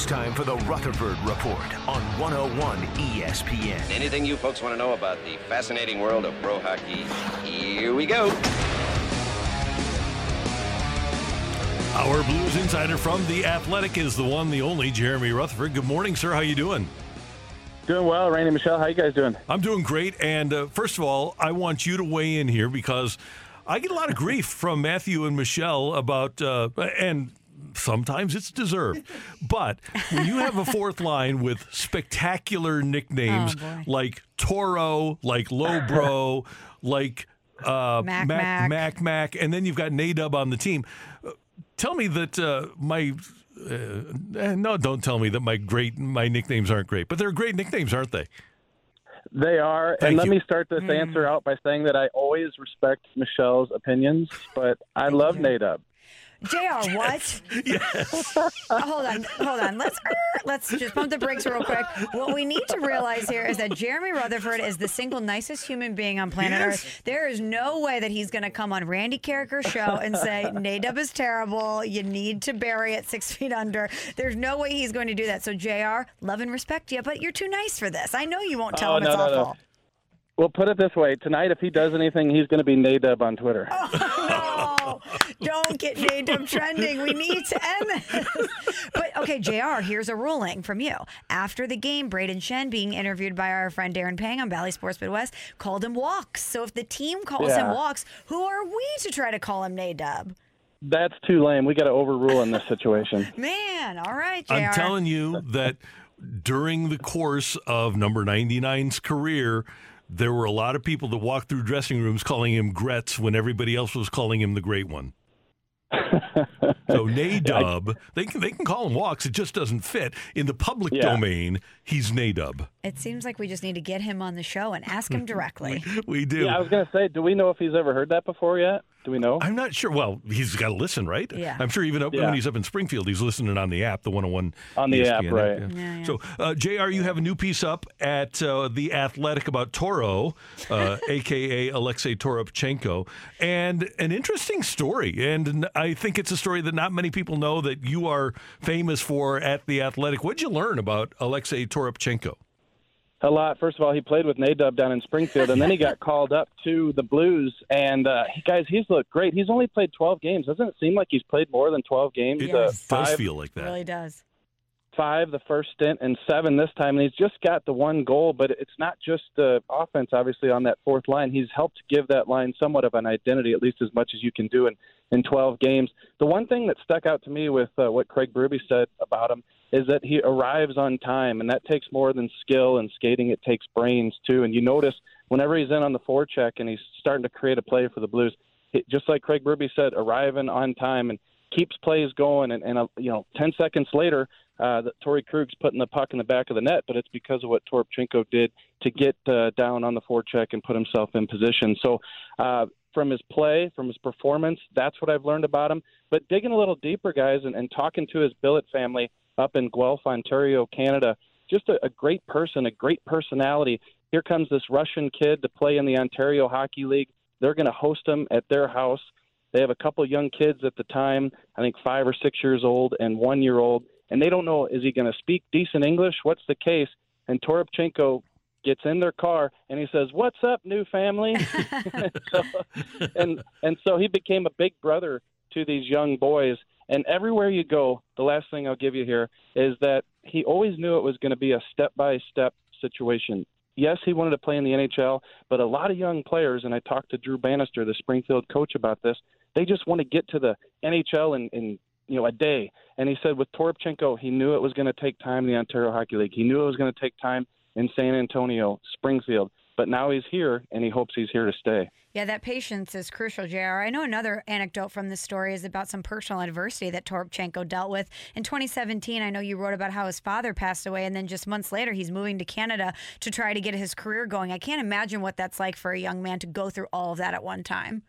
It's time for the Rutherford Report on 101 ESPN. Anything you folks want to know about the fascinating world of pro hockey? Here we go. Our Blues insider from the Athletic is the one, the only Jeremy Rutherford. Good morning, sir. How you doing? Doing well, Randy Michelle. How you guys doing? I'm doing great. And uh, first of all, I want you to weigh in here because I get a lot of grief from Matthew and Michelle about, uh, and sometimes it's deserved. But when you have a fourth line with spectacular nicknames Oh, like Toro, like Lowbro, like uh, Mac Mac, Mac. Mac, Mac, and then you've got Nadub on the team. Uh, Tell me that uh, my uh, eh, no, don't tell me that my great my nicknames aren't great, but they're great nicknames, aren't they? They are. Thank and let you. me start this answer out by saying that I always respect Michelle's opinions, but I love Nadub. JR, what? Yes. hold on, hold on. Let's let's just pump the brakes real quick. What we need to realize here is that Jeremy Rutherford is the single nicest human being on planet Yes. Earth. There is no way that he's going to come on Randy Karraker's show and say Nadub is terrible. You need to bury it six feet under. There's no way he's going to do that. So Jr. Love and respect you, but you're too nice for this. I know you won't tell Oh, him no, it's no, no. awful. Well, put it this way: tonight, if he does anything, he's going to be Nadub on Twitter. Oh. No, don't get Nadub trending. We need to end this. But okay, JR, here's a ruling from you. After the game, Brayden Schenn, being interviewed by our friend Darren Pang on Bally Sports Midwest, called him Walks. So if the team calls him Yeah. Walks, who are we to try to call him Nadub? That's too lame. We got to overrule in this situation. Man, all right, JR. I'm telling you that during the course of number 99's career, there were a lot of people that walked through dressing rooms calling him Gretz when everybody else was calling him the Great One. so Nadub, they can they can call him Walks. It just doesn't fit in the public Yeah. domain. He's Nadub. It seems like we just need to get him on the show and ask him directly. We do. Yeah, I was going to say, do we know if he's ever heard that before yet? Do we know? I'm not sure. Well, he's got to listen, right? Yeah. I'm sure even up, Yeah. when he's up in Springfield, he's listening on the app, the 101 On the app, ESPN right. yeah. Yeah, yeah. So, uh, JR, you have a new piece up at uh, The Athletic about Toro, uh, a.k.a. Alexei Toropchenko, and an interesting story. And I think it's a story that not many people know that you are famous for at The Athletic. What'd you learn about Alexei Toropchenko? A lot. First of all, he played with Nadub down in Springfield, and then he got called up to the Blues. And uh, guys, he's looked great. He's only played 12 games. Doesn't it seem like he's played more than 12 games? It Uh, does five, feel like that. really does. five the first stint, and seven this time. And he's just got the one goal. But it's not just the offense, obviously, on that fourth line. He's helped give that line somewhat of an identity, at least as much as you can do in in 12 games. The one thing that stuck out to me with uh, what Craig Berube said about him is that he arrives on time, and that takes more than skill and skating. It takes brains too. And you notice whenever he's in on the forecheck and he's starting to create a play for the Blues, it, just like Craig Berube said, arriving on time and keeps plays going. And, and uh, you know, 10 seconds later, uh, Torey Krug's putting the puck in the back of the net, but it's because of what Toropchenko did to get uh, down on the forecheck and put himself in position. So, uh, from his play, from his performance, that's what I've learned about him. But digging a little deeper, guys, and, and talking to his billet family up in Guelph, Ontario, Canada, just a, a great person, a great personality. Here comes this Russian kid to play in the Ontario Hockey League. They're going to host him at their house. They have a couple young kids at the time, I think five or six years old and one year old, and they don't know is he going to speak decent English? What's the case? And Toropchenko gets in their car and he says, "What's up, new family?" so, and and so he became a big brother to these young boys. And everywhere you go, the last thing I'll give you here is that he always knew it was going to be a step by step situation. Yes, he wanted to play in the NHL, but a lot of young players, and I talked to Drew Bannister, the Springfield coach, about this. They just want to get to the NHL and, and you know a day. And he said with Toropchenko, he knew it was going to take time in the Ontario Hockey League. He knew it was going to take time in San Antonio, Springfield. But now he's here, and he hopes he's here to stay. Yeah, that patience is crucial, JR. I know another anecdote from this story is about some personal adversity that Toropchenko dealt with. In 2017, I know you wrote about how his father passed away, and then just months later, he's moving to Canada to try to get his career going. I can't imagine what that's like for a young man to go through all of that at one time.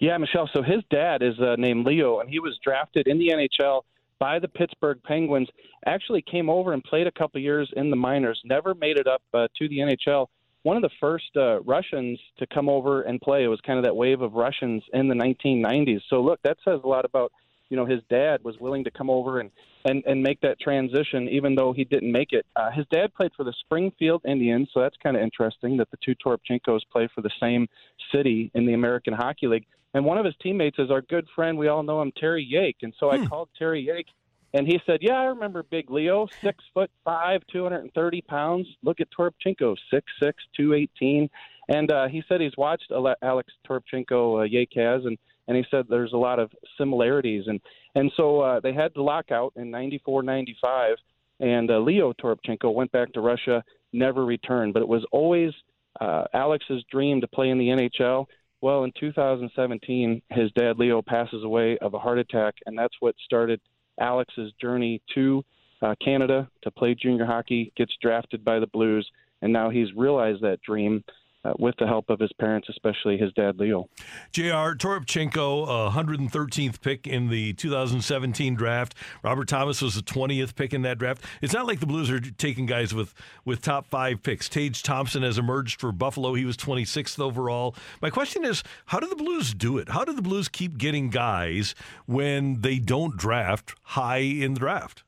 Yeah, Michelle. So his dad is uh, named Leo, and he was drafted in the NHL by the Pittsburgh Penguins. Actually, came over and played a couple years in the minors. Never made it up uh, to the NHL. One of the first uh, Russians to come over and play. It was kind of that wave of Russians in the 1990s. So look, that says a lot about you know his dad was willing to come over and and and make that transition, even though he didn't make it. Uh, his dad played for the Springfield Indians, so that's kind of interesting that the two Toropchenkos play for the same city in the American Hockey League. And one of his teammates is our good friend. We all know him, Terry Yake. And so I called Terry Yake, and he said, "Yeah, I remember Big Leo, six foot five, two hundred and thirty pounds. Look at Toropchenko, six six, two eighteen." And uh, he said he's watched Alex Toropchenko, uh, Yake has, and and he said there's a lot of similarities and and so uh, they had the lockout in 94 95 and uh, Leo Toropchenko went back to Russia never returned but it was always uh, Alex's dream to play in the NHL well in 2017 his dad Leo passes away of a heart attack and that's what started Alex's journey to uh, Canada to play junior hockey gets drafted by the Blues and now he's realized that dream uh, with the help of his parents, especially his dad, Leo. JR Toropchenko, uh, 113th pick in the 2017 draft. Robert Thomas was the 20th pick in that draft. It's not like the Blues are taking guys with, with top five picks. Tage Thompson has emerged for Buffalo. He was 26th overall. My question is how do the Blues do it? How do the Blues keep getting guys when they don't draft high in the draft?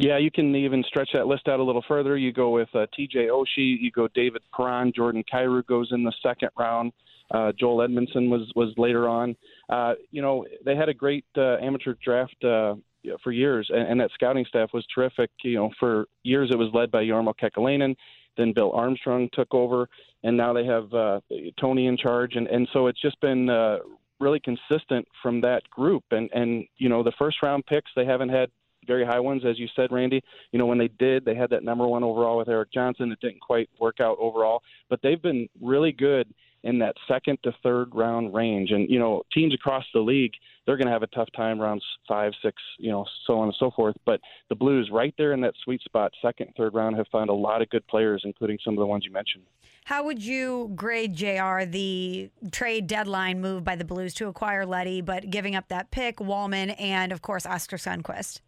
Yeah, you can even stretch that list out a little further. You go with uh, T.J. Oshie, you go David Perron, Jordan Kyrou goes in the second round. Uh, Joel Edmundson was was later on. Uh, you know, they had a great uh, amateur draft uh, for years, and, and that scouting staff was terrific. You know, for years it was led by Jarmo Kekalainen. Then Bill Armstrong took over, and now they have uh, Tony in charge, and and so it's just been uh, really consistent from that group. And and you know, the first round picks they haven't had very high ones, as you said, Randy. You know, when they did, they had that number one overall with Erik Johnson. It didn't quite work out overall, but they've been really good in that second to third round range. And, you know, teams across the league, they're going to have a tough time rounds five, six, you know, so on and so forth. But the Blues, right there in that sweet spot, second, third round, have found a lot of good players, including some of the ones you mentioned. How would you grade JR the trade deadline move by the Blues to acquire Leddy, but giving up that pick, Walman, and of course Oskar Sundqvist?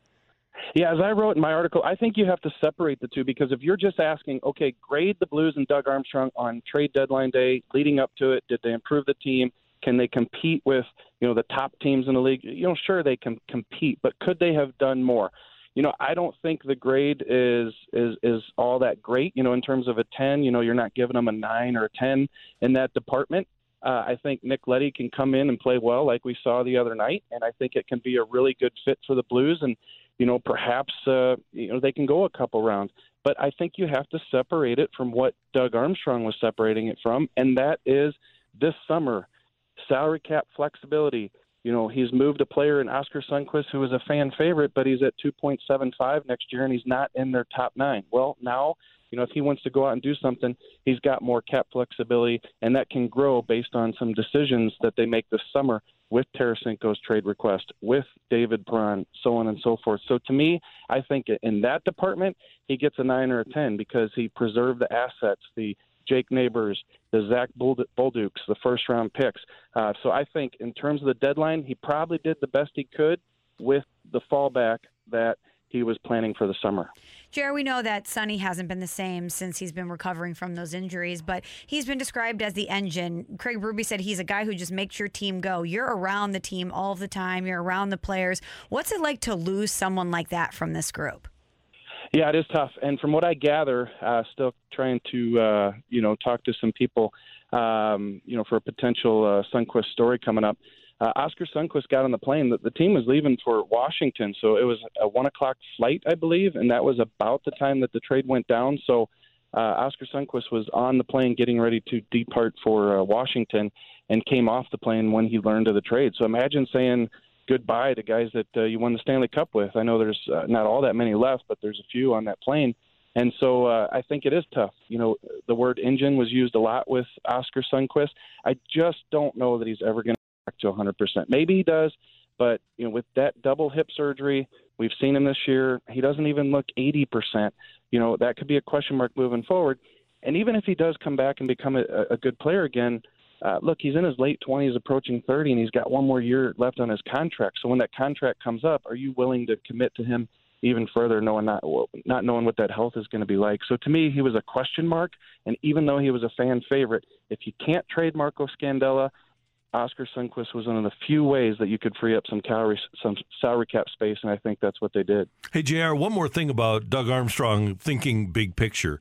Yeah, as I wrote in my article, I think you have to separate the two because if you're just asking, okay, grade the Blues and Doug Armstrong on trade deadline day leading up to it, did they improve the team? Can they compete with you know the top teams in the league? You know, sure they can compete, but could they have done more? You know, I don't think the grade is is is all that great. You know, in terms of a ten, you know, you're not giving them a nine or a ten in that department. Uh, I think Nick Leddy can come in and play well, like we saw the other night, and I think it can be a really good fit for the Blues. And you know, perhaps uh, you know they can go a couple rounds. But I think you have to separate it from what Doug Armstrong was separating it from, and that is this summer salary cap flexibility. You know, he's moved a player in Oskar Sundqvist who was a fan favorite, but he's at 2.75 next year, and he's not in their top nine. Well, now you know, if he wants to go out and do something, he's got more cap flexibility, and that can grow based on some decisions that they make this summer with Tarasenko's trade request, with David Perron, so on and so forth. So to me, I think in that department, he gets a nine or a ten because he preserved the assets, the Jake Neighbours, the Zack Bolducs, the first round picks. Uh, so I think in terms of the deadline, he probably did the best he could with the fallback that he was planning for the summer. Jerry, we know that Sonny hasn't been the same since he's been recovering from those injuries, but he's been described as the engine. Craig Berube said he's a guy who just makes your team go. You're around the team all the time, you're around the players. What's it like to lose someone like that from this group? Yeah, it is tough. And from what I gather, uh, still trying to, uh, you know, talk to some people, um, you know, for a potential uh, Sundqvist story coming up uh, Oskar Sundqvist got on the plane. The, the team was leaving for Washington, so it was a one o'clock flight, I believe, and that was about the time that the trade went down. So uh, Oskar Sundqvist was on the plane getting ready to depart for uh, Washington and came off the plane when he learned of the trade. So imagine saying, goodbye to guys that uh, you won the Stanley Cup with. I know there's uh, not all that many left, but there's a few on that plane. And so uh, I think it is tough. You know, the word engine was used a lot with Oskar Sundqvist. I just don't know that he's ever going to back to 100%. Maybe he does, but you know, with that double hip surgery, we've seen him this year. He doesn't even look 80%. You know, that could be a question mark moving forward. And even if he does come back and become a, a good player again, uh, look, he's in his late 20s, approaching 30, and he's got one more year left on his contract. So when that contract comes up, are you willing to commit to him even further, knowing not not knowing what that health is going to be like? So to me, he was a question mark. And even though he was a fan favorite, if you can't trade Marco Scandella, Oskar Sundqvist was one of the few ways that you could free up some calorie, some salary cap space, and I think that's what they did. Hey, Jr. One more thing about Doug Armstrong thinking big picture,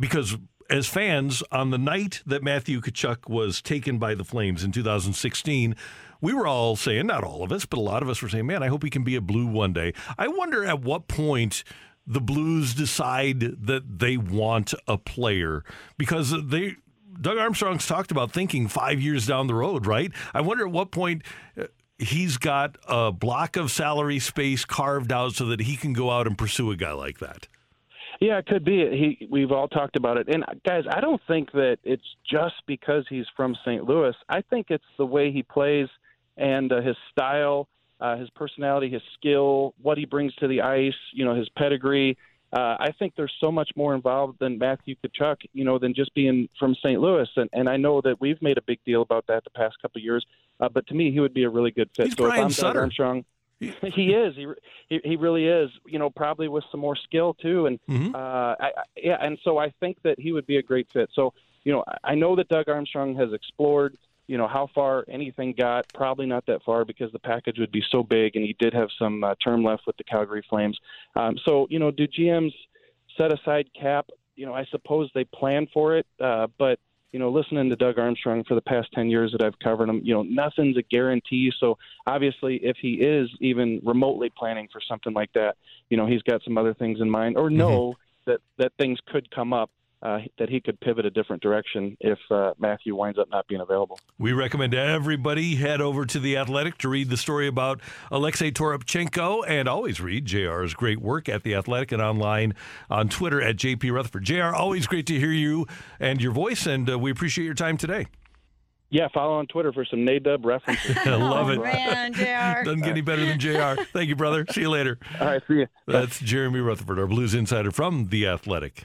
because as fans, on the night that Matthew Tkachuk was taken by the Flames in 2016, we were all saying, not all of us, but a lot of us were saying, man, I hope he can be a Blue one day. I wonder at what point the Blues decide that they want a player because they. Doug Armstrong's talked about thinking five years down the road, right? I wonder at what point uh, he's got a block of salary space carved out so that he can go out and pursue a guy like that. Yeah, it could be. He we've all talked about it. And guys, I don't think that it's just because he's from St. Louis. I think it's the way he plays and uh, his style, uh, his personality, his skill, what he brings to the ice, you know, his pedigree. Uh, I think there's so much more involved than Matthew Tkachuk, you know, than just being from St. Louis. And, and I know that we've made a big deal about that the past couple of years. Uh, but to me, he would be a really good fit. He's so Brian if I'm Sutter. Armstrong, he is. He, he he really is. You know, probably with some more skill too. And Mhm. uh, I, I, yeah, and so I think that he would be a great fit. So you know, I know that Doug Armstrong has explored. You know how far anything got. Probably not that far because the package would be so big, and he did have some uh, term left with the Calgary Flames. Um, so you know, do GMs set aside cap? You know, I suppose they plan for it, uh, but you know, listening to Doug Armstrong for the past 10 years that I've covered him, you know, nothing's a guarantee. So obviously, if he is even remotely planning for something like that, you know, he's got some other things in mind or know that, that things could come up. Uh, that he could pivot a different direction if uh, Matthew winds up not being available. We recommend everybody head over to The Athletic to read the story about Alexei Toropchenko and always read JR's great work at The Athletic and online on Twitter at JP Rutherford. JR, always great to hear you and your voice, and uh, we appreciate your time today. Yeah, follow on Twitter for some NADUB references. I love oh, it. man, JR. Doesn't get any better than JR. Thank you, brother. See you later. All right, see you. That's Jeremy Rutherford, our Blues insider from The Athletic.